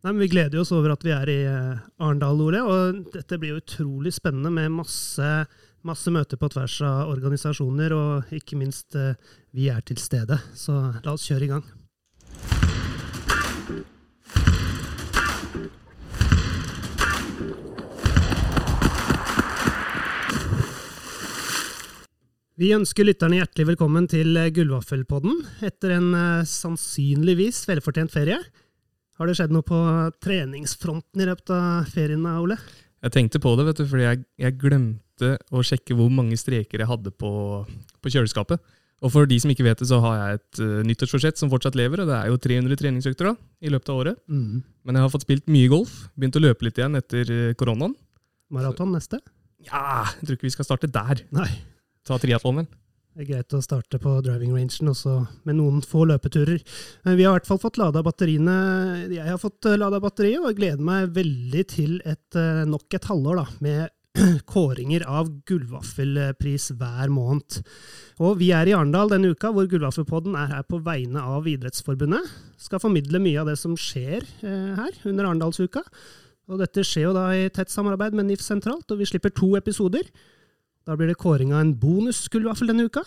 Nei, men Vi gleder oss over at vi er i eh, Arendal, Ole. Og dette blir utrolig spennende med masse, masse møter på tvers av organisasjoner. Og ikke minst, eh, vi er til stede. Så la oss kjøre i gang. Vi ønsker lytterne hjertelig velkommen til eh, Gullvaffelpodden etter en uh, sannsynligvis velfortjent ferie. Har det skjedd noe på treningsfronten i løpet av ferien, Ole? Jeg tenkte på det, vet du, fordi jeg, jeg glemte å sjekke hvor mange streker jeg hadde på, på, kjøleskapet. Og for de som ikke vet det, så har jeg et uh, nyttårsforsett som fortsatt lever, og det er jo 300 treningsøkter da, i løpet av året. Mm. Men jeg har fått spilt mye golf, begynt å løpe litt igjen etter koronaen. Maraton neste? Ja, jeg tror ikke vi skal starte der. Nei. Ta triatlonen. Det er greit å starte på driving rangen også, med noen få løpeturer. Men vi har i hvert fall fått lada batteriene. Jeg har fått eh, lada batteriet, og gleder meg veldig til et, eh, nok et halvår da, med kåringer av gullvaffelpris hver måned. Og vi er i Arendal denne uka, hvor Gullvaffelpodden er her på vegne av Idrettsforbundet. Skal formidle mye av det som skjer eh, her under Arendalsuka. Og dette skjer jo da i tett samarbeid med NIF sentralt, og vi slipper to episoder. Da blir det kåring av en bonusgull, i hvert fall denne uka.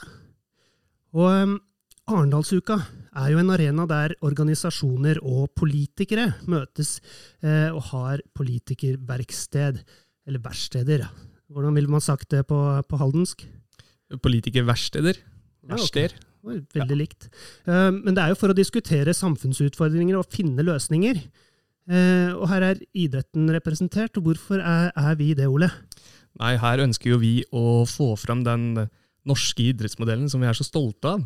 Og Arendalsuka er jo en arena der organisasjoner og politikere møtes eh, og har politikerverksted, eller verksteder. Hvordan ville man sagt det på, på haldensk? Politikerverksteder? Verksteder? Ja, okay. Veldig ja. likt. Eh, men det er jo for å diskutere samfunnsutfordringer og finne løsninger. Eh, og her er idretten representert. Hvorfor er, er vi det, Ole? Nei, her ønsker jo vi å få fram den norske idrettsmodellen som vi er så stolte av.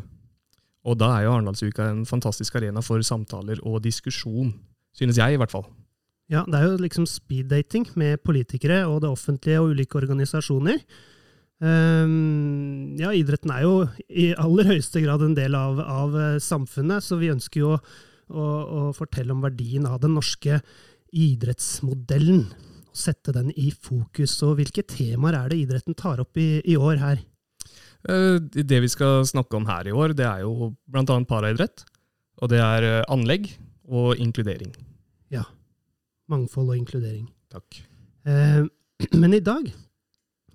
Og da er jo Arendalsuka en fantastisk arena for samtaler og diskusjon. Synes jeg, i hvert fall. Ja, det er jo liksom speeddating med politikere og det offentlige og ulike organisasjoner. Um, ja, idretten er jo i aller høyeste grad en del av, av eh, samfunnet, så vi ønsker jo å, å, å fortelle om verdien av den norske idrettsmodellen sette den i fokus. Og hvilke temaer er det idretten tar opp i, i år her? Eh, det vi skal snakke om her i år, det er jo bl.a. paraidrett. Og det er eh, anlegg og inkludering. Ja. Mangfold og inkludering. Takk. Eh, men i dag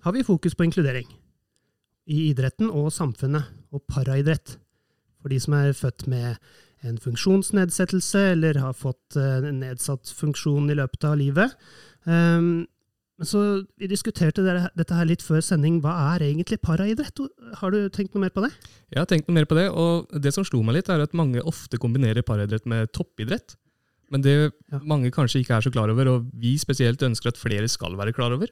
har vi fokus på inkludering. I idretten og samfunnet, og paraidrett. For de som er født med en funksjonsnedsettelse eller har fått nedsatt funksjon i løpet av livet, Um, så Vi diskuterte dette her litt før sending. Hva er egentlig paraidrett? Har du tenkt noe mer på det? Jeg har tenkt noe mer på det, og det som slo meg litt, er at mange ofte kombinerer paraidrett med toppidrett. Men det ja. mange kanskje ikke er så klar over, og vi spesielt ønsker at flere skal være klar over,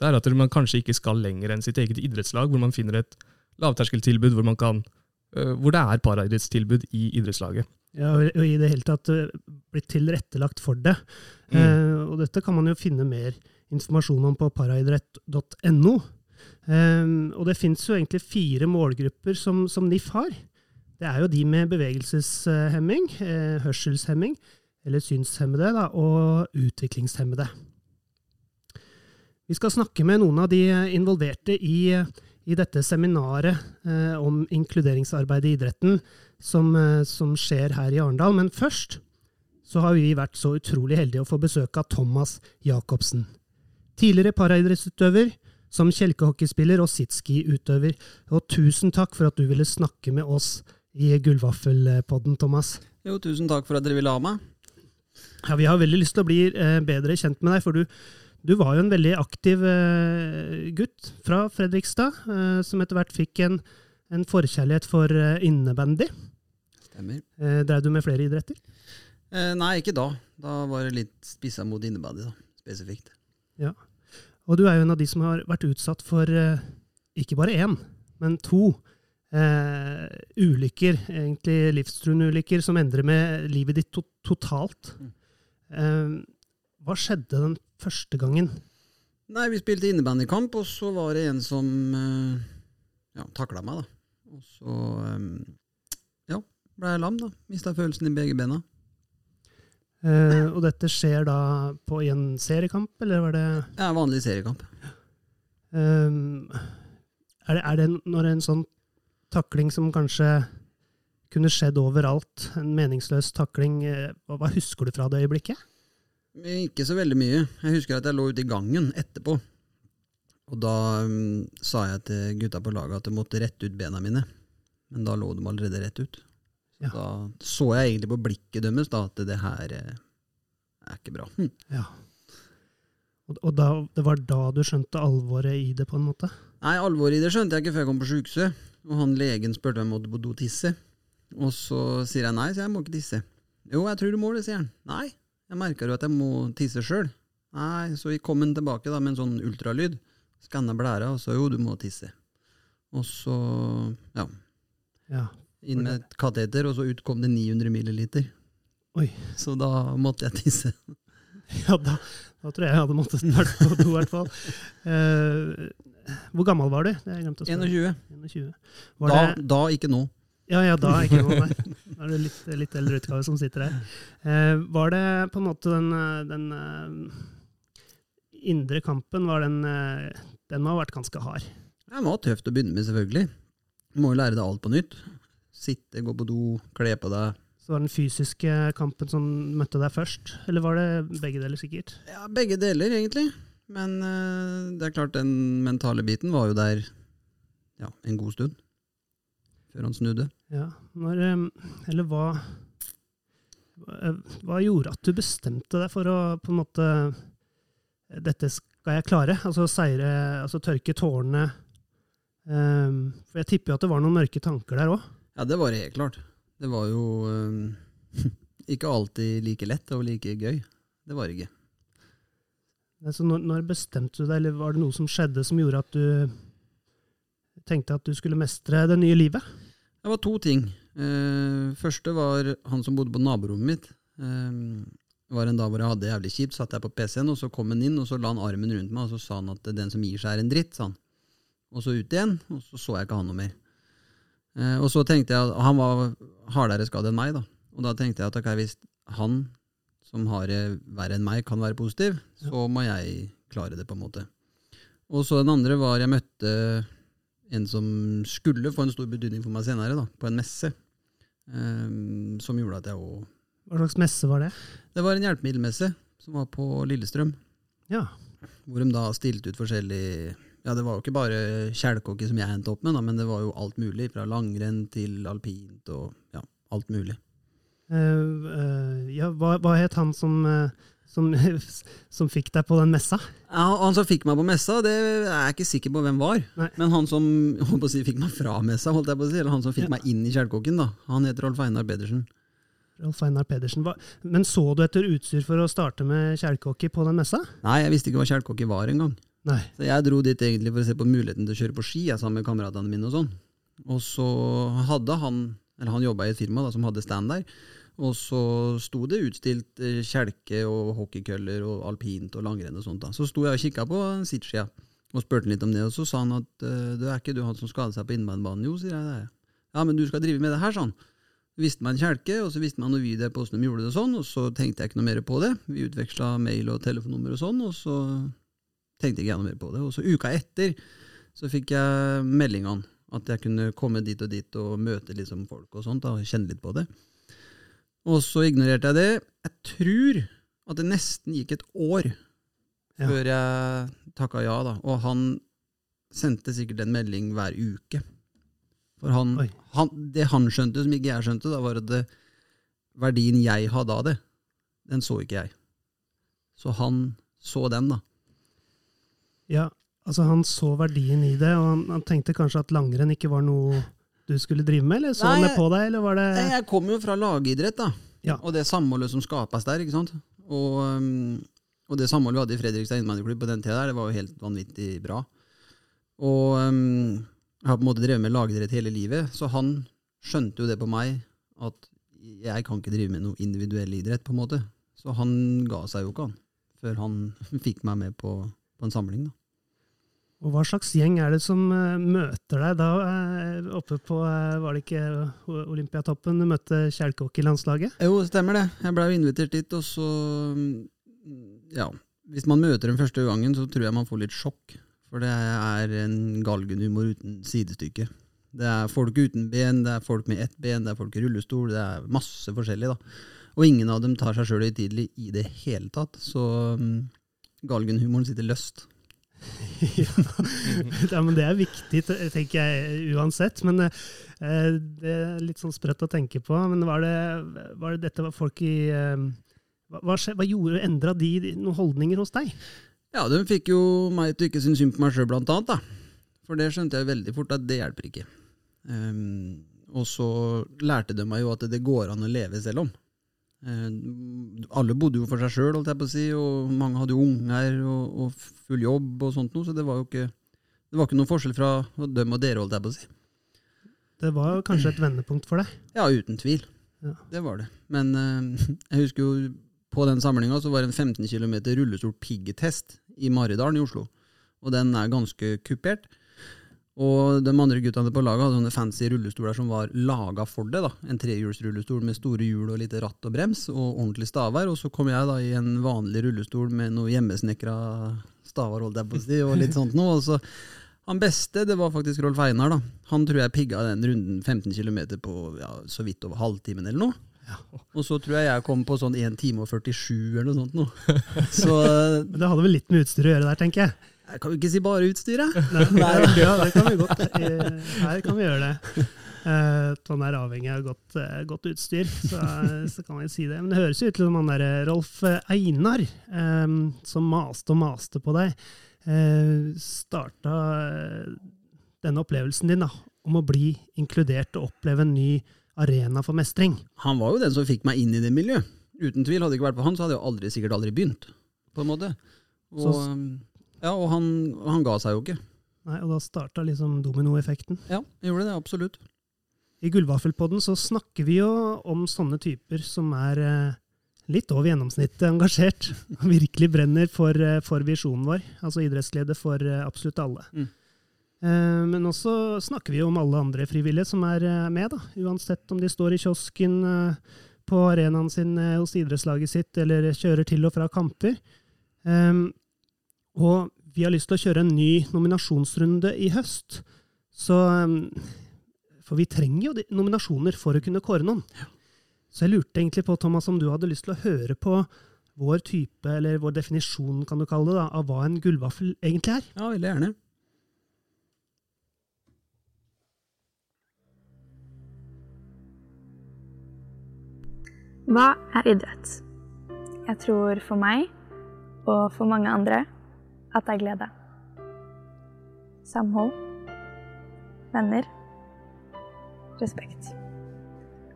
det er at man kanskje ikke skal lenger enn sitt eget idrettslag, hvor man finner et lavterskeltilbud hvor, man kan, øh, hvor det er paraidrettstilbud i idrettslaget. Ja, og i det hele tatt uh, blitt tilrettelagt for det. Mm. Eh, og dette kan man jo finne mer informasjon om på paraidrett.no. Eh, og det fins jo egentlig fire målgrupper som, som, NIF har. Det er jo de med bevegelseshemming, eh, hørselshemming, eller synshemmede, da, og utviklingshemmede. Vi skal snakke med noen av de involverte i, i dette seminaret eh, om inkluderingsarbeid i idretten som, eh, som, skjer her i Arendal. Men først så har vi vært så utrolig heldige å få besøk av Thomas Jacobsen. Tidligere paraidrettsutøver, som kjelkehockeyspiller og sitski-utøver. Og tusen takk for at du ville snakke med oss i Gullvaffelpodden, Thomas. Jo, tusen takk for at dere ville ha meg. Ja, Vi har veldig lyst til å bli eh, bedre kjent med deg, for du, du var jo en veldig aktiv eh, gutt fra Fredrikstad, eh, som etter hvert fikk en, en forkjærlighet for eh, innebandy. Stemmer. Drev du med flere idretter? Eh, nei, ikke da. Da var det litt spissa mot innebandy, da, spesifikt. Ja. Og du er jo en av de som har vært utsatt for ikke bare én, men to eh, ulykker, egentlig livstruende ulykker, som endrer med livet ditt to totalt. Mm. Eh, hva skjedde den første gangen? Nei, Vi spilte innebandykamp, og så var det en som eh, ja, takla meg. da. Og så ja, ble jeg lam, da. Mista følelsen i begge bena. Eh, og dette skjer da på en seriekamp, eller var det Ja, vanlig seriekamp. Um, er, det, er det når en sånn takling som kanskje kunne skjedd overalt, en meningsløs takling, eh, hva husker du fra det øyeblikket? Ikke så veldig mye. Jeg husker at jeg lå ute i gangen etterpå. Og da um, sa jeg til gutta på laget at de måtte rette ut bena mine. Men da lå de allerede rett ut. Ja. Da så jeg egentlig på blikket deres da, at det her eh, er ikke bra. Hm. Ja. Og, og da, det var da du skjønte alvoret i det, på en måte? Nei, alvoret i det skjønte jeg ikke før jeg kom på sykehuset. Og han legen spurte om jeg måtte på do tisse. Og så sier jeg nei, så jeg må ikke tisse. Jo, jeg tror du må det, sier han. Nei, jeg merker jo at jeg må tisse sjøl. Nei, så vi kom han tilbake da med en sånn ultralyd. Skanna blæra, og så jo, du må tisse. Og så, ja, Ja. inn med et kateter, og så ut kom det 900 milliliter. Oi. Så da måtte jeg tisse. Ja, da, da tror jeg jeg hadde måttet vært på do, i hvert fall. Uh, hvor gammel var du? Det jeg glemt å 21. 21. Var Da, det, da ikke nå. ja, ja, da ikke nå, der. Da er det litt, litt eldre utgave som sitter her. Eh, var det på en måte den, eh, den eh, indre kampen, var den, eh, den må ha vært ganske hard? Den var tøft å begynne med, selvfølgelig. Du Må jo lære deg alt på nytt. Sitte, gå på do, kle på deg. Så var det den fysiske kampen som møtte deg først? Eller var det begge deler sikkert? Ja, begge deler, egentlig. Men eh, det er klart, den mentale biten var jo der ja, en god stund. Før han snudde. Ja, når, eller hva hva gjorde at du bestemte deg for å på en måte Dette skal jeg klare. Altså seire, altså tørke tårene. Um, for jeg tipper jo at det var noen mørke tanker der òg. Ja, det var det helt klart. Det var jo um, ikke alltid like lett og like gøy. Det var det ikke. Altså når, når bestemte du deg, eller var det noe som skjedde som gjorde at du tenkte at du skulle mestre det nye livet? Det var to ting. Uh, første var han som bodde på naborommet mitt. Uh, var en dag hvor jeg hadde det jævlig kjipt. Satt jeg på PC-en, og så kom han inn, og så la han armen rundt meg, og så sa han at den som gir seg, er en dritt. sa han. Og så ut igjen, og så så jeg ikke han noe mer. Uh, og så tenkte jeg at Han var hardere skadd enn meg, da. Og da tenkte jeg at okay, hvis han som har det verre enn meg, kan være positiv, så må jeg klare det, på en måte. Og så den andre var jeg møtte en som skulle få en stor betydning for meg senere, da, på en messe. Um, som gjorde at jeg òg Hva slags messe var det? Det var en hjelpemiddelmesse som var på Lillestrøm. Ja. Hvor de da stilte ut forskjellig Ja, det var jo ikke bare kjelkehockey som jeg endte opp med, da, men det var jo alt mulig. Fra langrenn til alpint og ja, alt mulig. Uh, uh, ja hva, hva het han som, eh, som, som fikk deg på den messa? Ja, han som fikk meg på messa, det er jeg ikke sikker på hvem var. Nei. Men han som si, fikk meg fra messa, holdt jeg på å si, eller han som fikk Ja. meg inn i kjelkehockey, da, han heter Rolf Einar Pedersen. Rolf Einar Pedersen. Men så du etter utstyr for å starte med kjelkehockey på den messa? Nei, jeg visste ikke hva kjelkehockey var engang. Så jeg dro dit egentlig for å se på muligheten til å kjøre på ski jeg, sammen med kameratene mine. Og sånn. Og så hadde han eller han jobba i et firma da, som hadde stand der. Og så sto det utstilt eh, kjelke og hockeykøller og alpint og langrenn og sånt. da. Så sto jeg og kikka på sittskia og spurte litt om det, og så sa han at eh, det er ikke du han som skadet seg på innbanebanen? Jo, sier jeg det. Ja, men du skal drive med det her, sa han. Så visste meg en kjelke, og så visste meg noe video på åssen de gjorde det sånn, og så tenkte jeg ikke noe mer på det. Vi utveksla mail og telefonnummer og sånn, og så tenkte ikke jeg noe mer på det. Og så uka etter så fikk jeg meldingene at jeg kunne komme dit og dit og møte liksom folk og sånt, da, og kjenne litt på det. Og så ignorerte jeg det. Jeg tror at det nesten gikk et år Ja. før jeg takka ja, da. Og han sendte sikkert en melding hver uke. For han, han, det han skjønte, som ikke jeg skjønte, da, var at det, verdien jeg hadde av det, den så ikke jeg. Så han så den, da. Ja, altså han så verdien i det, og han, han tenkte kanskje at langrenn ikke var noe du skulle drive med, eller så han det på deg, eller var det Nei, Jeg kom jo fra lagidrett, da. Ja. Og det samholdet som skapes der. ikke sant? Og, um, og det samholdet vi hadde i Fredrikstad innvandrerklubb på den tida, der, det var jo helt vanvittig bra. Og um, jeg har på en måte drevet med lagidrett hele livet, så han skjønte jo det på meg, at jeg kan ikke drive med noe individuell idrett, på en måte. Så han ga seg jo ikke, han, før han fikk meg med på, på en samling. da. Og hva slags gjeng er det som eh, møter deg da, eh, oppe på eh, Var det ikke Olympiatoppen du møtte kjelkehockeylandslaget? Jo, stemmer det. Jeg ble jo invitert dit, og så mm, Ja. Hvis man møter dem første gangen, så tror jeg man får litt sjokk. For det er en galgenhumor uten sidestykke. Det er folk uten ben, det er folk med ett ben, det er folk i rullestol, det er masse forskjellig, da. Og ingen av dem tar seg sjøl høytidelig i det hele tatt. Så um, galgenhumoren sitter løst. ja, men det er viktig, tenker jeg uansett. Men eh, det er litt sånn sprøtt å tenke på. Men var det, var det dette var folk i eh, hva, hva, gjorde, endra de noen holdninger hos deg? Ja, de fikk jo meg til ikke synes synd på meg sjøl, blant annet. da. For det skjønte jeg veldig fort at det hjelper ikke. Um, og så lærte de meg jo at det går an å leve selv om. Uh, alle bodde jo for seg sjøl, holdt jeg på å si, og mange hadde jo unger og, og, full jobb og sånt noe, så det var jo ikke, det var ikke noen forskjell fra dem og dere, holdt jeg på å si. Det var jo kanskje et vendepunkt for deg? Ja, uten tvil. Ja. Det var det. Men uh, jeg husker jo på den samlinga så var det en 15 km rullestol piggetest i Maridalen i Oslo. Og den er ganske kupert. Og de andre guttene på laget hadde sånne fancy rullestoler som var laga for det. da. En trehjulsrullestol med store hjul og litt ratt og brems, og ordentlig staver. Og så kom jeg da i en vanlig rullestol med noe hjemmesnekra staver, holdt jeg på å si, og litt sånt noe. Og så han beste det var faktisk Rolf Einar. da. Han tror jeg pigga den runden 15 km på ja, så vidt over halvtimen eller noe. Ja. Og så tror jeg jeg kom på sånn 1 time og 47 eller noe sånt. Noe. Så, Men det hadde vel litt med utstyr å gjøre der, tenker jeg? Jeg kan jo ikke si bare utstyret. Nei, nei, ja, det kan vi godt. Her kan vi gjøre det. Uh, er avhengig av godt, uh, godt utstyr, så, så, kan vi si det. Men det høres jo ut som han der eh, Rolf Einar, um, som maste og maste på deg, starta denne opplevelsen din da, om å bli inkludert og oppleve en ny arena for mestring. Han var jo den som fikk meg inn i det miljøet. Uten tvil. Hadde det ikke vært for han, så hadde jeg aldri, sikkert aldri begynt. på en måte. Og, så, ja, og han, han ga seg jo ikke. Nei, Og da starta liksom dominoeffekten. Ja, gjorde det, absolutt. I Gullvaffelpodden så snakker vi jo om sånne typer som er eh, litt over gjennomsnittet engasjert. og Virkelig brenner for, eh, for visjonen vår. Altså idrettsglede for eh, absolutt alle. Mm. Men også snakker vi jo om alle andre frivillige som er med, da. Uansett om de står i kiosken, på arenaen sin hos idrettslaget sitt, eller kjører til og fra kamper. Og vi har lyst til å kjøre en ny nominasjonsrunde i høst. Så um, For vi trenger jo nominasjoner for å kunne kåre noen. Så jeg lurte egentlig på, Thomas, om du hadde lyst til å høre på vår type, eller vår definisjon, kan du kalle det, da, av hva en gullvaffel egentlig er? Ja, veldig gjerne. Hva er idrett? Jeg tror for meg, og for mange andre, at det er glede. Samhold. Venner. Respekt.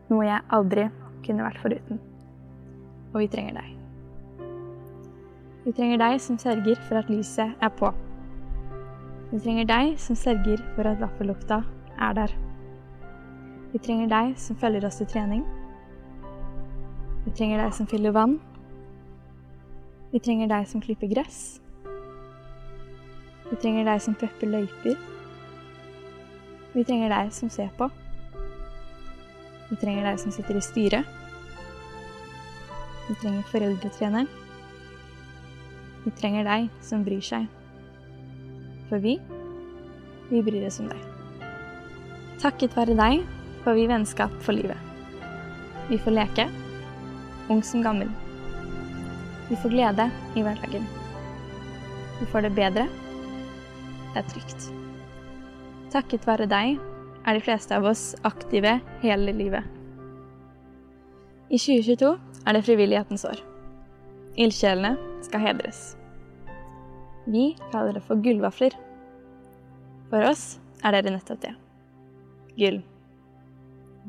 Noe jeg aldri kunne vært foruten. Og vi trenger deg. Vi trenger deg som sørger for at lyset er på. Vi trenger deg som sørger for at vaffellukta er der. Vi trenger deg som følger oss til trening. Vi trenger deg som fyller vann. Vi trenger deg som klipper gress. Vi trenger deg som prepper løyper. Vi trenger deg som ser på. Vi trenger deg som sitter i styret. Vi trenger foreldretreneren. Vi trenger deg som bryr seg. For vi, vi bryr oss om deg. Takket være deg får vi vennskap for livet. Vi får leke, ung som gammel. Vi får glede i hverdagen. Vi får det bedre er trygt. Takket være deg er de fleste av oss aktive hele livet. I 2022 er det frivillighetens år. Ildsjelene skal hedres. Vi kaller det for gullvafler. For oss er dere nettopp det. Gull.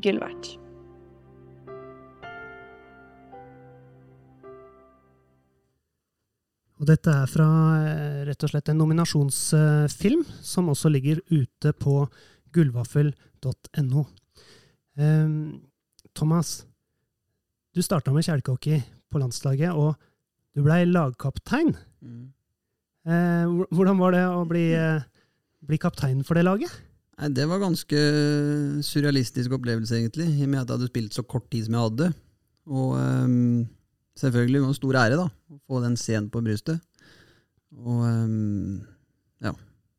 Gull verdt. Og dette er fra eh, rett og slett en nominasjonsfilm, som også ligger ute på gullvaffel.no. Ehm, Thomas, du starta med kjelkehockey på landslaget, og du blei lagkaptein. Mm. Eh, hvordan var det å bli, eh, bli kaptein for det laget? Det var ganske surrealistisk opplevelse, egentlig, i og med at jeg hadde spilt så kort tid som jeg hadde. Og um selvfølgelig en stor ære da, å få den scenen på brystet. Og um, ja,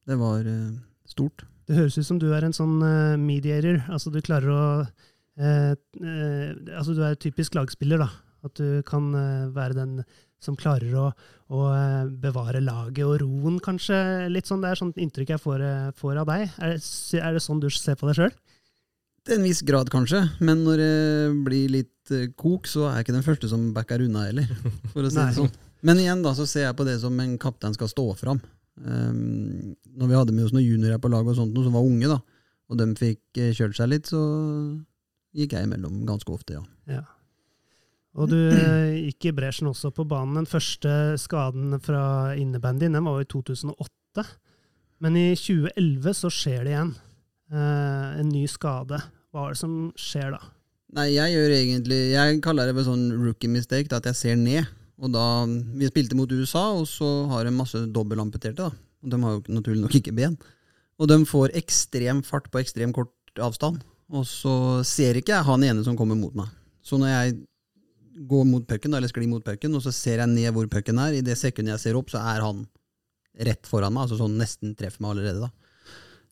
det var uh, stort. Det høres ut som du er en sånn uh, mediator. Altså du klarer å uh, eh, altså Du er typisk lagspiller, da. At du kan eh, være den som klarer å, å eh, bevare laget og roen, kanskje. litt sånn, Det er sånt inntrykk jeg får, eh, får av deg. Er det, er det sånn du ser på deg sjøl? Til en viss grad, kanskje. Men når det blir litt eh, kok, så er jeg ikke den første som backer unna heller. For å si det sånn. Men igjen da, så ser jeg på det som en kaptein skal stå fram. Um, når vi hadde med oss noen juniorer på laget og sånt, som var unge, da, og de fikk eh, kjørt seg litt, så gikk jeg imellom ganske ofte, ja. Ja. Og du eh, gikk i bresjen også på banen. Den første skaden fra innebandyen den var i 2008. Men i 2011 så skjer det igjen. Eh, en ny skade. Hva er det som skjer da? Nei, jeg gjør egentlig Jeg kaller det for sånn rookie mistake, da, at jeg ser ned. Og da, Vi spilte mot USA, og så har de masse dobbelamputerte. da. Og De har jo naturlig nok ikke ben. Og de får ekstrem fart på ekstrem kort avstand. Og så ser ikke jeg han ene som kommer mot meg. Så når jeg går mot pucken, eller sklir mot pucken, og så ser jeg ned hvor pucken er, i det sekundet jeg ser opp, så er han rett foran meg. Altså sånn nesten treffer meg allerede, da.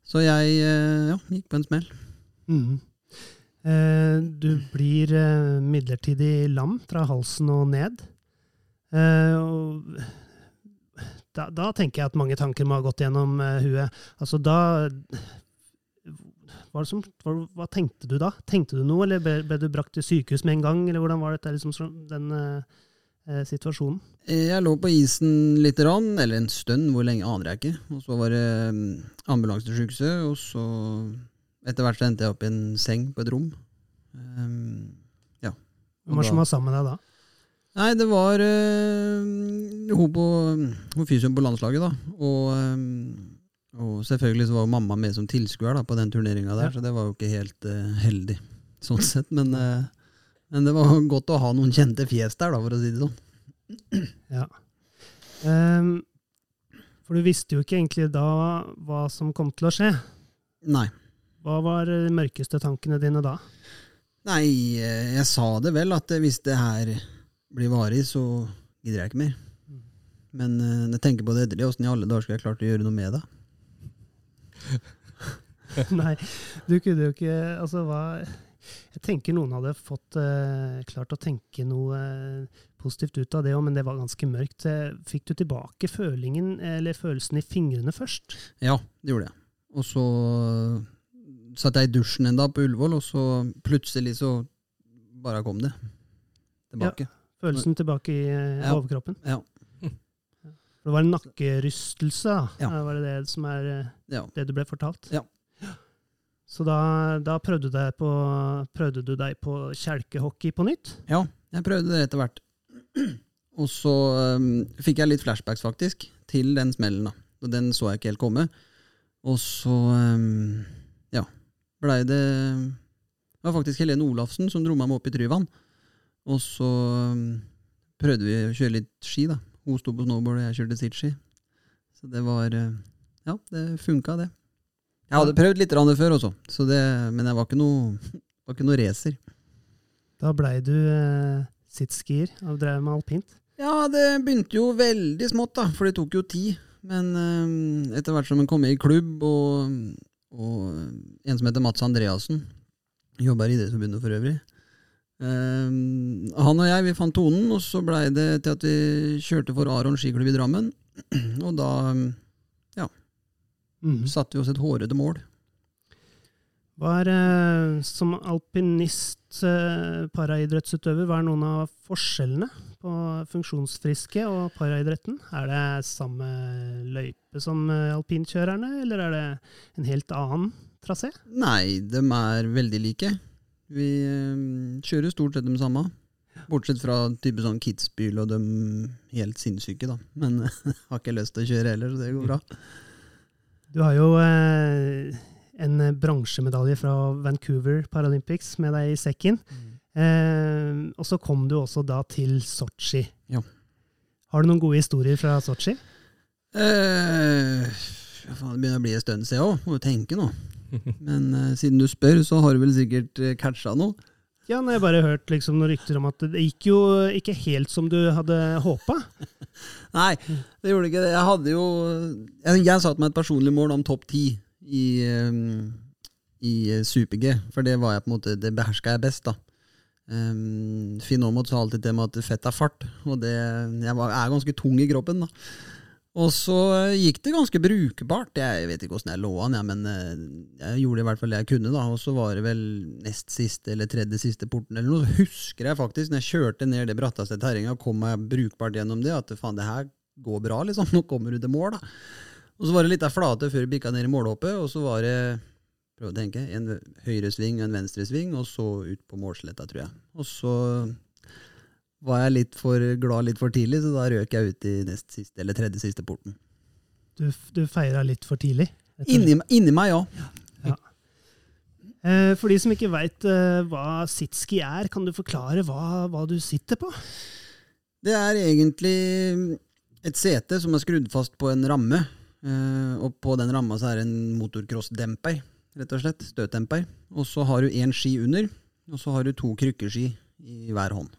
Så jeg eh, ja, gikk på en smell. Mm. Eh, du blir eh, midlertidig lam fra halsen og ned. Eh, og da, da tenker jeg at mange tanker må ha gått gjennom eh, huet. Altså da hva, som, hva, hva tenkte du da? Tenkte du noe, eller ble, ble du brakt til sykehus med en gang? Eller hvordan var dette, liksom, den eh, situasjonen? Jeg lå på isen litt, rann, eller en stund, hvor lenge aner jeg ikke. Og så var det ambulansesykehuset, ambulanse til sykehuset, og så etter hvert så endte jeg opp i en seng på et rom. Um, ja. Hvem var det som var sammen med deg da? Nei, det var uh, hun på hun fysioen på landslaget, da. Og, um, og selvfølgelig så var mamma med som tilskuer da, på den turneringa der, Ja. så det var jo ikke helt uh, heldig sånn sett. Men, eh, men det var godt å ha noen kjente fjes der, da, for å si det sånn. Ja. Um, for du visste jo ikke egentlig da hva som kom til å skje. Nei. Hva var de mørkeste tankene dine da? Nei, eh, jeg sa det vel, at hvis det her blir varig, så gidder jeg ikke mer. Men eh, når jeg tenker på det etterlig, åssen i alle dager skal jeg klart å gjøre noe med det? Nei, du kunne jo ikke Altså, hva Jeg tenker noen hadde fått uh, klart å tenke noe uh, positivt ut av det òg, men det var ganske mørkt. Eh, Fikk du tilbake følingen, eller følelsen i fingrene først? Ja, det gjorde jeg. Og så satt jeg i dusjen en dag på Ullevål, og så plutselig så bare kom det tilbake. Følelsen tilbake i Ja. overkroppen? Ja. Det var en nakkerystelse, da. Ja. Var det det som er Ja. det du ble fortalt? Ja. Så da, da prøvde, du på, prøvde du deg på kjelkehockey på nytt? ja, jeg prøvde det etter hvert. Og så um, fikk jeg litt flashbacks, faktisk, til den smellen. da. Den så jeg ikke helt komme. Og så um, ja, blei det Det var faktisk Helene Olafsen som dro meg med opp i Tryvann. Og så um, prøvde vi å kjøre litt ski, da. Hun sto på snowboard, og jeg kjørte sittski. Så det var uh, Ja, det funka, det. Jeg hadde prøvd litt før også, så det, men jeg var ikke noe, var ikke noe racer. Da blei du eh, sittskier og drev med alpint? Ja, det begynte jo veldig smått, da, for det tok jo tid. Men eh, etter hvert som en kom med i klubb, og, og en som heter Mats Andreassen, jobber i Idrettsforbundet for øvrig eh, Han og jeg vi fant tonen, og så blei det til at vi kjørte for Aron skiklubb i Drammen. Og da Mhm. satte vi oss et hårete mål. Hva er, eh, som alpinist, eh, paraidrettsutøver, hva er noen av forskjellene på funksjonsfriske og paraidretten? Er det samme løype som eh, alpinkjørerne, eller er det en helt annen trasé? Nei, de er veldig like. Vi kjører stort sett de samme. Bortsett fra type sånn kidsbil og de helt sinnssyke, da. Men har ikke lyst til å kjøre heller, så det går bra. Du har jo eh, en bransjemedalje fra Vancouver Paralympics med deg i sekken. Eh, og så kom du også da til Sotsji. Ja. Har du noen gode historier fra Sotsji? Eh, faen, det begynner å bli en stund siden òg, må jo tenke nå. Men eh, siden du spør, så har du vel sikkert uh, catcha noe. Ja, nei, jeg bare hørt liksom, noen rykter om at det gikk jo ikke helt som du hadde håpa. Nei, det gjorde ikke det. Jeg hadde jo Jeg, jeg satte meg et personlig mål om topp ti i, um, i super-G, for det var jeg på en måte, det beherska jeg best. da. Um, Finn Aamodt sa alltid til meg at fett er fart, og det, jeg var, er ganske tung i kroppen. da. Og så eh, gikk det ganske brukbart. Jeg vet ikke åssen jeg lå an, ja, men eh, jeg gjorde i hvert fall det jeg kunne. da, Og så var det vel nest siste eller tredje siste porten eller noe. Så husker jeg faktisk, når jeg kjørte ned det bratteste terrenget kom meg brukbart gjennom det, at faen, det her går bra, liksom. Nå kommer du til mål, da. Og så var det litt av flate før vi bikka ned i målhoppet, og så var det prøv å tenke, en høyresving og en venstresving, og så ut på målsletta, tror jeg. Og så var jeg litt for glad litt for tidlig, så da røk jeg ut i nest siste, eller tredje siste porten. Du, du feira litt for tidlig? Inni, inni, meg, ja. ja. Eh, for de som ikke veit eh, hva sitski er, kan du forklare hva, hva, du sitter på? Det er egentlig et sete som er skrudd fast på en ramme. Eh, og på den ramma så er det en motocrossdemper, rett og slett. Støtdemper. Og så har du én ski under, og så har du to krykkeski i hver hånd.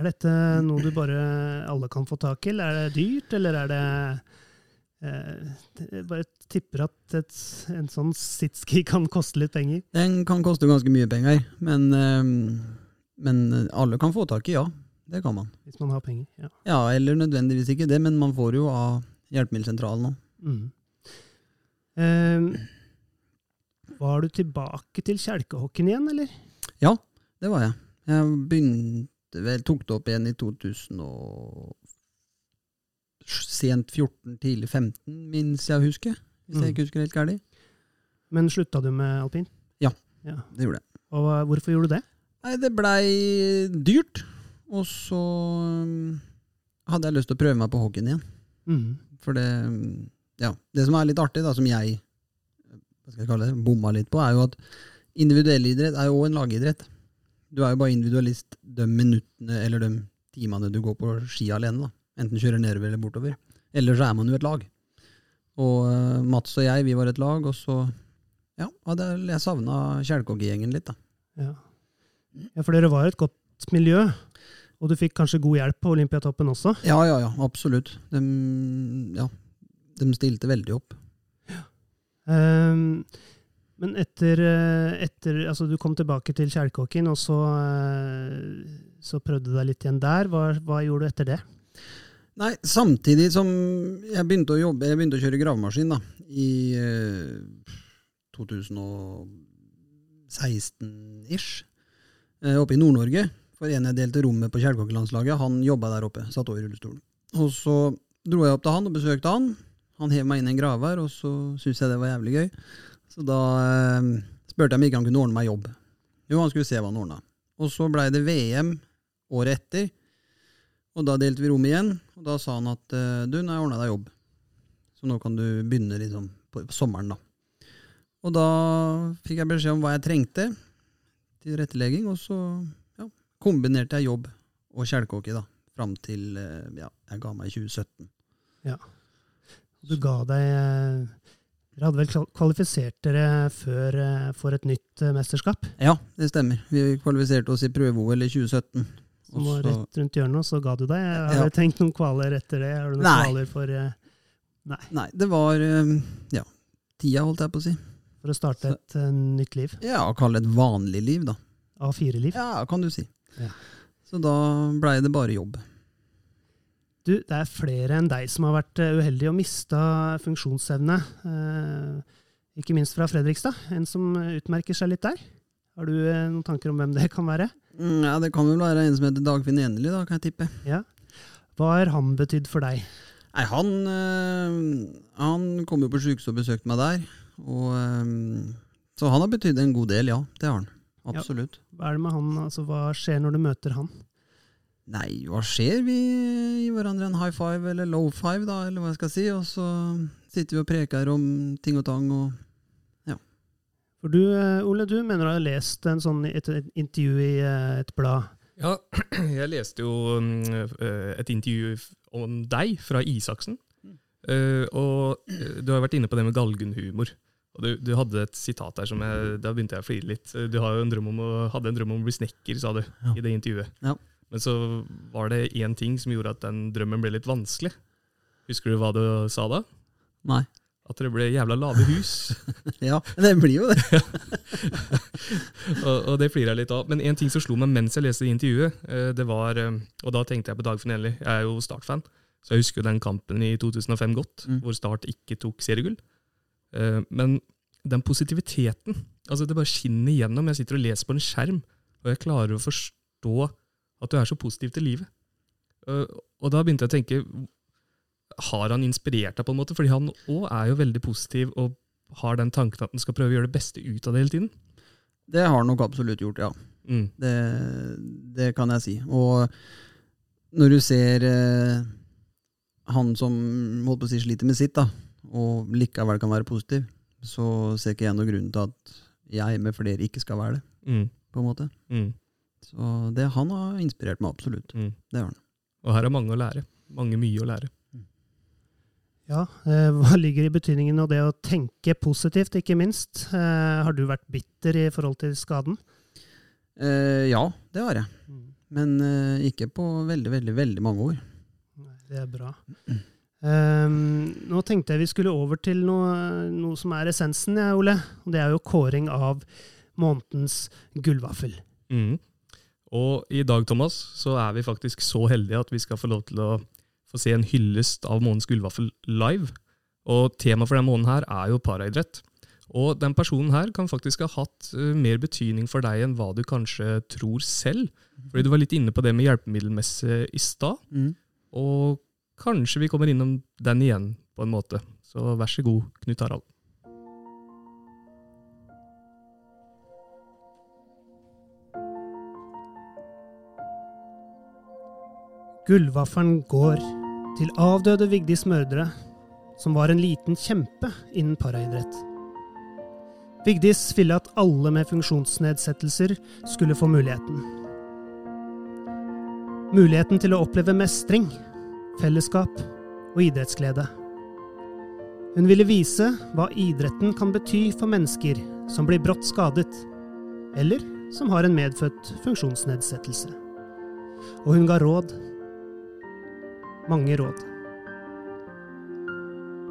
Er dette noe du bare alle kan få tak i, eller er det dyrt, eller er det eh, Jeg bare tipper at et, en sånn sitski kan koste litt penger. Den kan koste ganske mye penger, men, eh, men alle kan få tak i, ja. Det kan man. Hvis man har penger, ja. Ja, eller nødvendigvis ikke det, men man får jo av hjelpemiddelsentralen òg. Mm. Eh, var du tilbake til kjelkehockeyen igjen, eller? Ja, det var jeg. Jeg begynte vel tok det opp igjen i 2000 og sent 14, tidlig 15, minst jeg husker. Hvis jeg mm. ikke husker helt galt. Men slutta du med alpin? Ja, ja, det gjorde jeg. Og Hvorfor gjorde du det? Nei, Det blei dyrt. Og så um, hadde jeg lyst til å prøve meg på hoggen igjen. Mm. For det Ja, det som er litt artig, da, som jeg hva skal jeg kalle det, bomma litt på, er jo at individuell idrett er jo òg en lagidrett. Du er jo bare individualist de minuttene eller de timene du går på ski alene. da. Enten kjører nedover eller bortover. Eller så er man jo et lag. Og uh, Mats og jeg, vi var et lag, og så Ja, jeg savna Kjelkåge-gjengen litt, da. Ja. ja, for dere var et godt miljø. Og du fikk kanskje god hjelp på Olympiatoppen også? Ja, ja, ja, absolutt. De, ja, de stilte veldig opp. Ja. Um, men etter, eh, etter, altså Du kom tilbake til Kjelkåken, og så, eh, så prøvde du deg litt igjen der. Hva, hva, gjorde du etter det? Nei, Samtidig som jeg begynte å jobbe, jeg begynte å kjøre gravemaskin da, i eh, 2016-ish, eh, oppe i Nord-Norge. For en jeg delte rommet på Kjelkåkelandslaget, han jobba der oppe. Satt over i rullestolen. Og så dro jeg opp til han og besøkte han. Han hev meg inn i en gravvær, og så syntes jeg det var jævlig gøy. Så da eh, spurte jeg om ikke han kunne ordne meg jobb. Jo, han skulle se hva han ordna. Og så blei det VM året etter, og da delte vi rom igjen. Og da sa han at eh, du, nå har jeg ordna deg jobb, så nå kan du begynne liksom på, sommeren, da. Og da fikk jeg beskjed om hva jeg trengte til rettelegging, og så ja, kombinerte jeg jobb og kjelkehockey da, fram til eh, ja, jeg ga meg i 2017. Ja. Du ga deg eh, dere hadde vel kvalifisert dere før eh, for et nytt eh, mesterskap? Ja, det stemmer. Vi kvalifiserte oss i prøve-OL i 2017. Som var rett rundt hjørnet, og så ga du deg. Har du tenkt noen kvaler etter det? Har du noen Nei. kvaler for eh, Nei. Nei. Det var ja, tida, holdt jeg på å si. For å starte et nytt liv? Ja, kall det et vanlig liv, da. A4-liv? Ja, kan du si. Ja. Så da blei det bare jobb. Du, det er flere enn deg som har vært uheldig uheldige og mista funksjonsevne. Eh, ikke minst fra Fredrikstad, en som utmerker seg litt der. Har du eh, noen tanker om hvem det kan være? Mm, ja, Det kan vel være en som heter Dagfinn Eneli, da, kan jeg tippe. Ja. Hva har han betydd for deg? Nei, Han, han kom jo på sjukehuset og besøkte meg der. Og, så han har betydd en god del, ja. Det har han. Absolutt. Ja. Hva han, altså, hva skjer når du møter han? Nei, hva skjer? Vi gir hverandre en high five eller low five, da, eller hva jeg skal si. Og så sitter vi og preker om ting og tang. og ja. For du, eh, Ole, du mener du har lest en sånn, et, et intervju i eh, et blad? Ja, jeg leste jo mm, eh, et intervju om deg fra Isaksen. Mm. Og du har vært inne på det med galgenhumor. Og du, du, hadde et sitat der som jeg, da begynte jeg å flire litt. Du en om å, hadde en drøm om å bli snekker, sa du, ja. i det intervjuet. Ja. Men så var det én ting som gjorde at den drømmen ble litt vanskelig. Husker du hva du sa da? Nei. at det ble jævla lave hus. Ja, det blir jo det. og, og det flirer jeg litt av. Men en ting som slo meg mens jeg leste intervjuet, eh, det var eh, Og da tenkte jeg på Dagfinn Finelli. Jeg er jo Start-fan, så jeg husker jo den kampen i 2005 godt, Mm. hvor Start ikke tok seriegull. Eh, Men den positiviteten altså Det bare skinner igjennom. Jeg sitter og leser på en skjerm, og jeg klarer å forstå at du er så positiv til livet. Eh, Og da begynte jeg å tenke Har han inspirert deg, på en måte? Fordi han òg er jo veldig positiv og har den tanken at han skal prøve å gjøre det beste ut av det hele tiden. Det har han nok absolutt gjort, ja. Mm. Det, det kan jeg si. Og når du ser eh, han som holdt på å si, sliter med sitt, da, og likevel kan være positiv, så ser ikke jeg noen grunn til at jeg med flere ikke skal være det. Mm. på en måte. Mm. Så det, han har inspirert meg absolutt. Mm. Det har han. Og her er mange å lære. Mange mye å lære. Ja, eh, Hva ligger i betydningen av det å tenke positivt, ikke minst? Eh, Har du vært bitter i forhold til skaden? Eh, ja, det har jeg. Men eh, ikke på veldig, veldig, veldig mange år. Nei, Det er bra. Ehm, nå tenkte jeg vi skulle over til noe, noe som er essensen, ja, Ole. Og det er jo kåring av månedens gullvaffel. Mm. Og i dag, Thomas, så er vi faktisk så heldige at vi skal få lov til å få se en hyllest av Månens gullvaffel live. Og temaet for denne måneden her er jo paraidrett. Og den personen her kan faktisk ha hatt eh, mer betydning for deg enn hva du kanskje tror selv. Fordi du var litt inne på det med hjelpemiddelmesse i stad. Mm. Og kanskje vi kommer innom den igjen, på en måte. Så vær så god, Knut Harald. Gullvaffelen går til avdøde Vigdis Mørdre, som var en liten kjempe innen paraidrett. Vigdis ville at alle med funksjonsnedsettelser skulle få muligheten. Muligheten til å oppleve mestring, fellesskap og idrettsglede. Hun ville vise hva idretten kan bety for mennesker som blir brått skadet, eller som har en medfødt funksjonsnedsettelse. Og hun ga råd mange råd.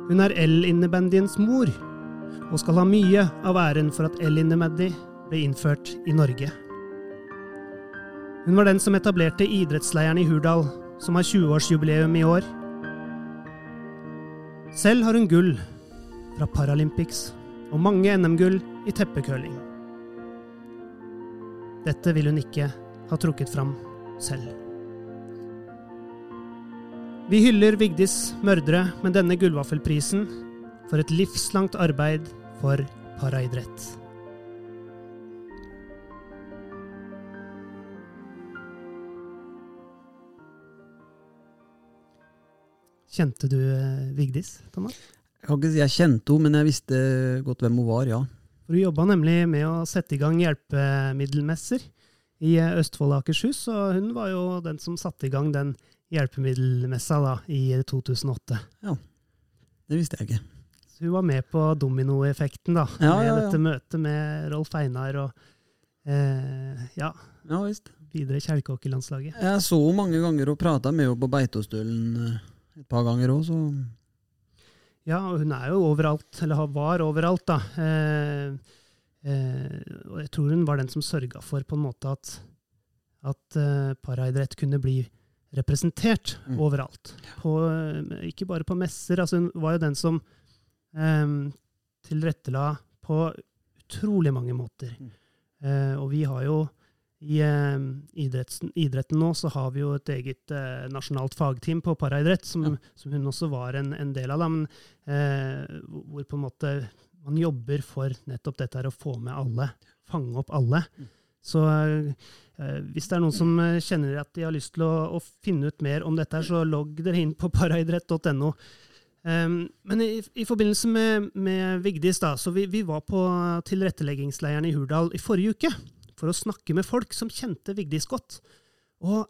Hun er L-innebandyens mor, og skal ha mye av æren for at L-innebandy ble innført i Norge. Hun var den som etablerte idrettsleiren i Hurdal, som har 20-årsjubileum i år. Selv har hun gull fra Paralympics og mange NM-gull i teppecurling. Dette vil hun ikke ha trukket fram selv. Vi hyller Vigdis mørdere med denne gullvaffelprisen for et livslangt arbeid for paraidrett. Kjente du eh, Vigdis, Thomas? Jeg jeg kjente henne, men jeg visste godt hvem hun var, ja. For Du jobba nemlig med å sette i gang hjelpemiddelmesser i eh, Østfold og Akershus, og hun var jo den som satte i gang den hjelpemiddelmessa da, i 2008. Ja, Det visste jeg ikke. Så hun var med på dominoeffekten da, Ja, med ja, ja. dette møtet med Rolf Einar og eh, ja, Ja visst. videre Kjelkeåker-landslaget. Jeg så henne mange ganger og prata med henne på Beitostølen eh, et par ganger òg, så Ja, og hun er jo overalt, eller var overalt, da. Eh, eh, og jeg tror hun var den som sørga for på en måte at, at eh, paraidrett kunne bli representert Mm. overalt. På, ikke bare på messer. Altså, hun var jo den som um, tilrettela på utrolig mange måter. Mm. Uh, og vi har jo i uh, idretten, idretten nå så har vi jo et eget uh, nasjonalt fagteam på paraidrett, som, Ja. som hun også var en, en del av. Da, men, eh, hvor på en måte man jobber for nettopp dette her å få med alle. Fange opp alle. Mm. Så eh, hvis det er noen som eh, kjenner at de har lyst til å, å finne ut mer om dette, så logg dere inn på paraidrett.no. Um, men i, i forbindelse med, med Vigdis, da, så vi, vi var på tilretteleggingsleiren i Hurdal i forrige uke for å snakke med folk som kjente Vigdis godt. Og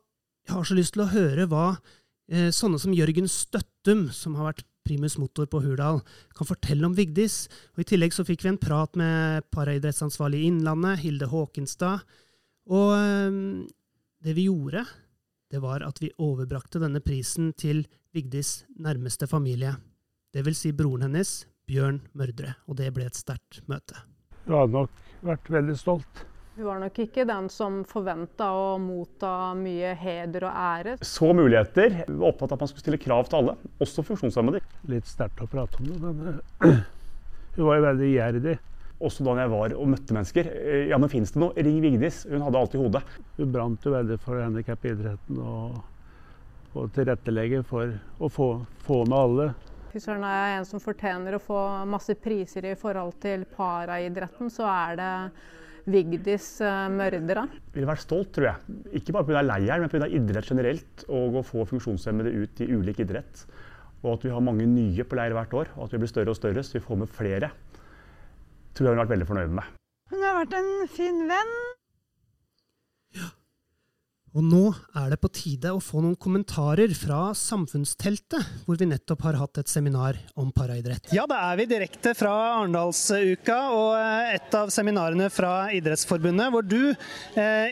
jeg har så lyst til å høre hva eh, sånne som Jørgen Støttum, som har vært primus motor på Hurdal, kan fortelle om Vigdis. Og I tillegg så fikk vi en prat med paraidrettsansvarlig i Innlandet, Hilde Håkenstad. Og eh, det vi gjorde, det var at vi overbrakte denne prisen til Vigdis nærmeste familie. Det vil si broren hennes, Bjørn Mørdre, og det ble et sterkt møte. Du hadde nok vært veldig stolt. Hun var nok ikke den som forventa å motta mye heder og ære. Så muligheter. Var opptatt av at man skulle stille krav til alle, også funksjonshemmede. Litt sterkt å prate om det, men uh, hun var jo veldig iherdig. Også da jeg var og møtte mennesker. Ja, men fins det noe? Ring Vigdis. Hun hadde alt i hodet. Hun brant jo veldig for handikapidretten og, og tilrettelegge for å få, få med alle. Fy søren, er jeg en som fortjener å få masse priser i forhold til paraidretten, så er det Vigdis mørdere. Ville vært stolt, tror jeg. Ikke bare pga. leiren, men pga. idrett generelt. Og å få funksjonshemmede ut i ulik idrett. Og at vi har mange nye på leir hvert år. Og at vi blir større og større, så vi får med flere. Tror jeg hun har vært veldig fornøyd med. Hun har vært en fin venn. Og nå er det på tide å få noen kommentarer fra Samfunnsteltet, hvor vi nettopp har hatt et seminar om paraidrett. Ja, da er vi direkte fra Arendalsuka og et av seminarene fra Idrettsforbundet, hvor du,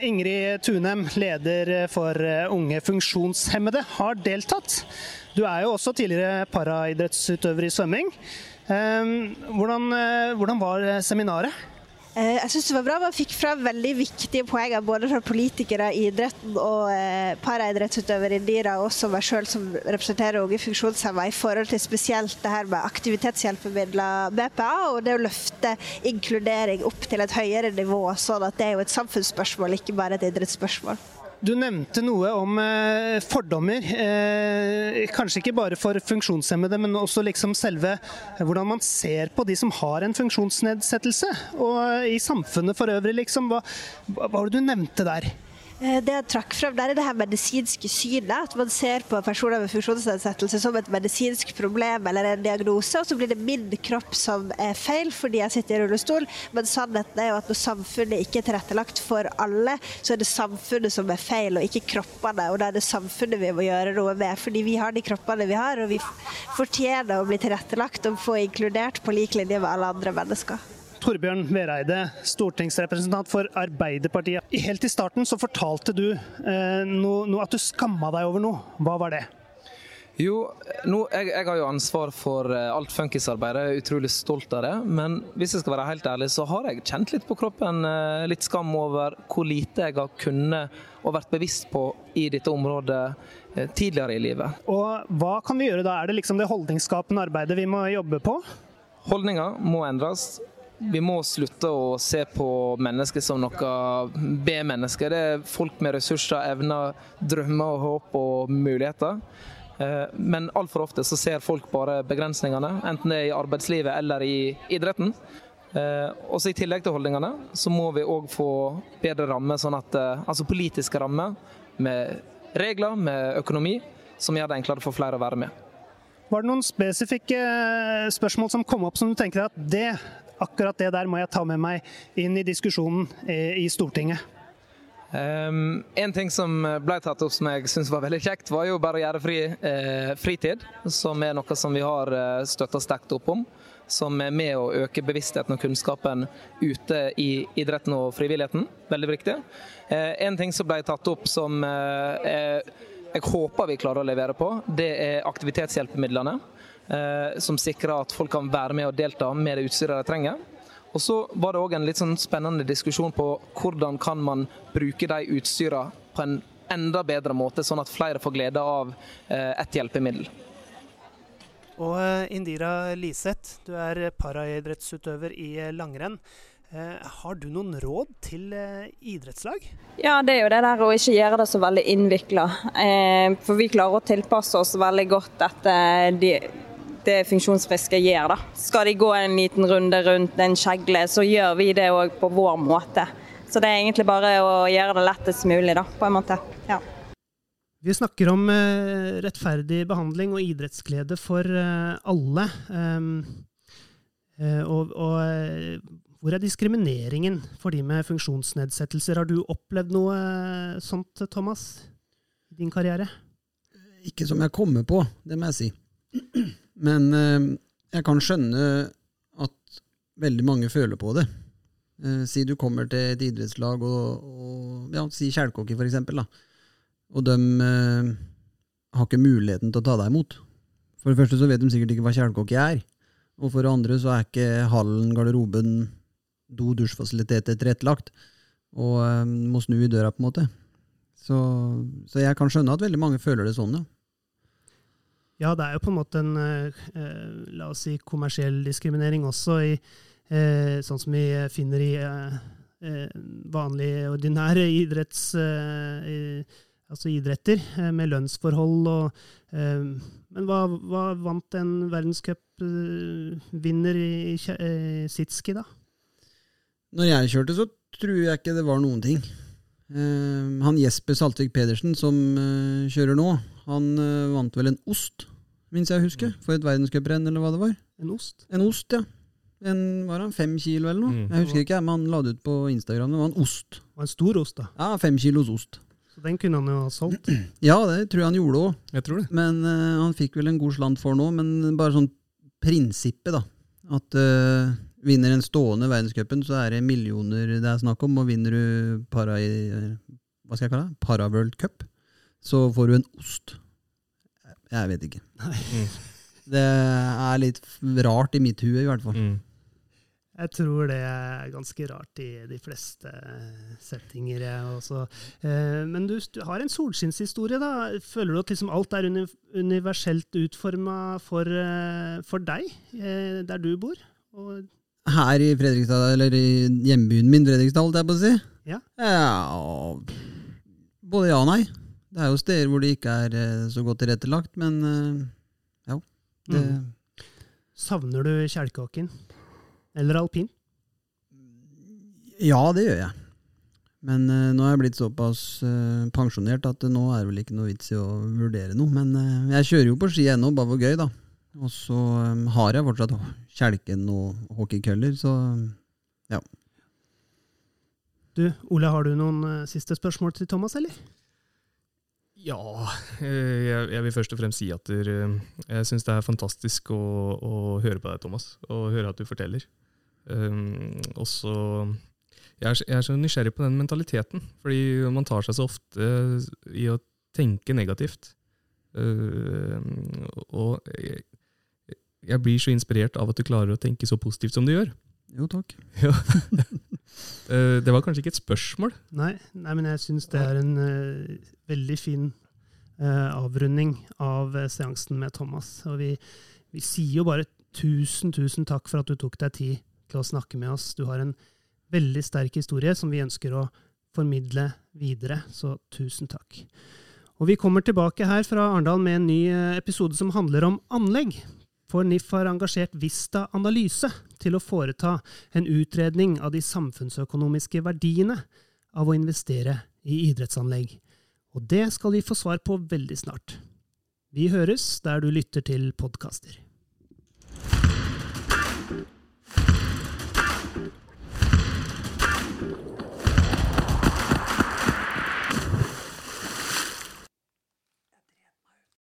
Ingrid Tunem, leder for Unge funksjonshemmede, har deltatt. Du er jo også tidligere paraidrettsutøver i svømming. Hvordan, hvordan var seminaret? Jeg syns det var bra. Man fikk fra veldig viktige poenger både fra politikere i idretten og eh, paraidrettsutøvere Indira, og også meg sjøl som representerer unge funksjonshemma, i forhold til spesielt det her med aktivitetshjelpemidler, BPA, og det å løfte inkludering opp til et høyere nivå, sånn at det er jo et samfunnsspørsmål, ikke bare et idrettsspørsmål. Du nevnte noe om eh, fordommer. Eh, kanskje ikke bare for funksjonshemmede, men også liksom selve hvordan man ser på de som har en funksjonsnedsettelse. Og i samfunnet for øvrig, liksom. Hva, hva var det du nevnte der? Det jeg trakk frem der, er det her medisinske synet. At man ser på personer med funksjonsnedsettelse som et medisinsk problem eller en diagnose, og så blir det min kropp som er feil fordi jeg sitter i rullestol. Men sannheten er jo at når samfunnet ikke er tilrettelagt for alle, så er det samfunnet som er feil, og ikke kroppene. Og da er det samfunnet vi må gjøre noe med. Fordi vi har de kroppene vi har, og vi fortjener å bli tilrettelagt og få inkludert på lik linje med alle andre mennesker. Torbjørn Vereide, stortingsrepresentant for Arbeiderpartiet. Helt i starten så fortalte du eh, no, no, at du skamma deg over noe. Hva var det? Jo, nå, jeg, jeg, har jo ansvar for alt funkisarbeidet, jeg er utrolig stolt av det. Men hvis jeg skal være helt ærlig, så har jeg kjent litt på kroppen litt skam over hvor lite jeg har kunnet og vært bevisst på i dette området tidligere i livet. Og Hva kan vi gjøre da? Er det liksom det holdningsskapende arbeidet vi må jobbe på? Holdninger må endres. Vi må slutte å se på mennesker som noe B-mennesker. Det er folk med ressurser, evner, drømmer, håp og muligheter. Men altfor ofte så ser folk bare begrensningene, enten det er i arbeidslivet eller i idretten. Også I tillegg til holdningene så må vi òg få bedre rammer, sånn at, altså politiske rammer med regler, med økonomi, som gjør det enklere for flere å være med. Var det noen spesifikke spørsmål som kom opp som du tenker at det, akkurat det der må jeg ta med meg inn i diskusjonen i Stortinget? Um, en ting som ble tatt opp som jeg syns var veldig kjekt, var jo barrierefri eh, fritid. Som er noe som vi har eh, støtta sterkt opp om. Som er med å øke bevisstheten og kunnskapen ute i idretten og frivilligheten. Veldig viktig. Eh, en ting som ble tatt opp som eh, jeg håper vi klarer å levere på, det er aktivitetshjelpemidlene. Eh, som sikrer at folk kan være med og delta med det utstyret de trenger. Og så var det òg en litt sånn spennende diskusjon på hvordan kan man bruke de utstyrene på en enda bedre måte, sånn at flere får glede av et hjelpemiddel. Og Indira Liseth, du er paraidrettsutøver i langrenn. Har du noen råd til idrettslag? Ja, det er jo det der å ikke gjøre det så veldig innvikla. For vi klarer å tilpasse oss veldig godt etter de, det funksjonsfriske gjør. da. Skal de gå en liten runde rundt en kjegle, så gjør vi det òg på vår måte. Så det er egentlig bare å gjøre det lettest mulig, da, på en måte. Ja. Vi snakker om eh, rettferdig behandling og idrettsglede for eh, alle. Um, eh, og, og hvor er diskrimineringen for de med funksjonsnedsettelser? Har du opplevd noe sånt, Thomas, i din karriere? Ikke som jeg kommer på, det må jeg si. Men eh, jeg kan skjønne at veldig mange føler på det. Eh, si du kommer til et idrettslag, og, og ja, si Kjelkåker da. og de eh, har ikke muligheten til å ta deg imot. For det første så vet de sikkert ikke hva kjelkåke er. Og for det andre så er ikke hallen, garderoben, do- og dusjfasiliteter tilrettelagt. Og eh, må snu i døra, på en måte. Så, så jeg kan skjønne at veldig mange føler det sånn, ja. Ja, det er jo på en måte en eh, eh, la oss si kommersiell diskriminering også, i, eh, sånn som vi finner i eh, vanlige, ordinære idretts, altså idretter, med lønnsforhold og Men hva, hva vant en verdenscupvinner i, i sitski, da? Når jeg kjørte, så tror jeg ikke det var noen ting. Han Jesper Saltvik Pedersen, som kjører nå, han eh, vant vel en ost, minst jeg husker, for et verdenscuprenn, eller hva det var. En ost? En ost, ja. En, var han fem kilo eller noe? Mm. Jeg husker ikke, men han la det ut på Instagram. Det var en ost. Var en stor ost, da. Ja, fem kilos ost. Så den kunne han jo ha solgt. Ja, det tror jeg han gjorde òg. Jeg tror det. Men uh, han fikk vel en god slant for nå, men bare sånn prinsippet, da. At uh, vinner en stående verdenscupen, så er det millioner det er snakk om, og vinner du para i hva skal jeg kalle det? Para-World Cup, så får du en ost. Jeg vet ikke. Mm. Det er litt rart i mitt hue, i hvert fall. Mm. Jeg tror det er ganske rart i de fleste settinger. Også. Eh, Men du, du har en solskinnshistorie. da. Føler du at liksom alt er universelt utforma for, eh, for deg, eh, der du bor? Og, Her i Fredrikstad, eller i hjembyen min Fredrikstad, holdt jeg på å si. Ja. ja Både ja og nei. Det er jo steder hvor det ikke er eh, så godt tilrettelagt, men eh, ja. Det, Mm. savner du kjelkeåken? Eller alpin? Ja, det gjør jeg. Men uh, nå er jeg blitt såpass uh, pensjonert at uh, nå er det vel ikke noe vits i å vurdere noe. Men jeg kjører jo på ski ennå, bare for gøy, da. Og så um, har jeg fortsatt kjelken og hockeykøller, så ja. Du, Ole, har du noen siste spørsmål til Thomas, eller? Ja, jeg, vil først og fremst si at jeg syns det er fantastisk å, å høre på deg, Thomas, og høre at du forteller. Um, og så jeg, er jeg er så nysgjerrig på den mentaliteten, fordi man tar seg så ofte i å tenke negativt. Uh, og jeg, jeg blir så inspirert av at du klarer å tenke så positivt som du gjør. Jo, takk. Ja. Eh, det var kanskje ikke et spørsmål. Nei, nei men jeg syns det er en uh, veldig fin uh, avrunding av uh, seansen med Thomas. Og vi, vi sier jo bare tusen, tusen takk for at du tok deg tid til å snakke med oss. Du har en veldig sterk historie som vi ønsker å formidle videre, så tusen takk. Og vi kommer tilbake her fra Arendal med en ny episode som handler om anlegg. For NIF har engasjert Vista Analyse til å foreta en utredning av de samfunnsøkonomiske verdiene av å investere i idrettsanlegg. Og det skal vi få svar på veldig snart. Vi høres der du lytter til podkaster.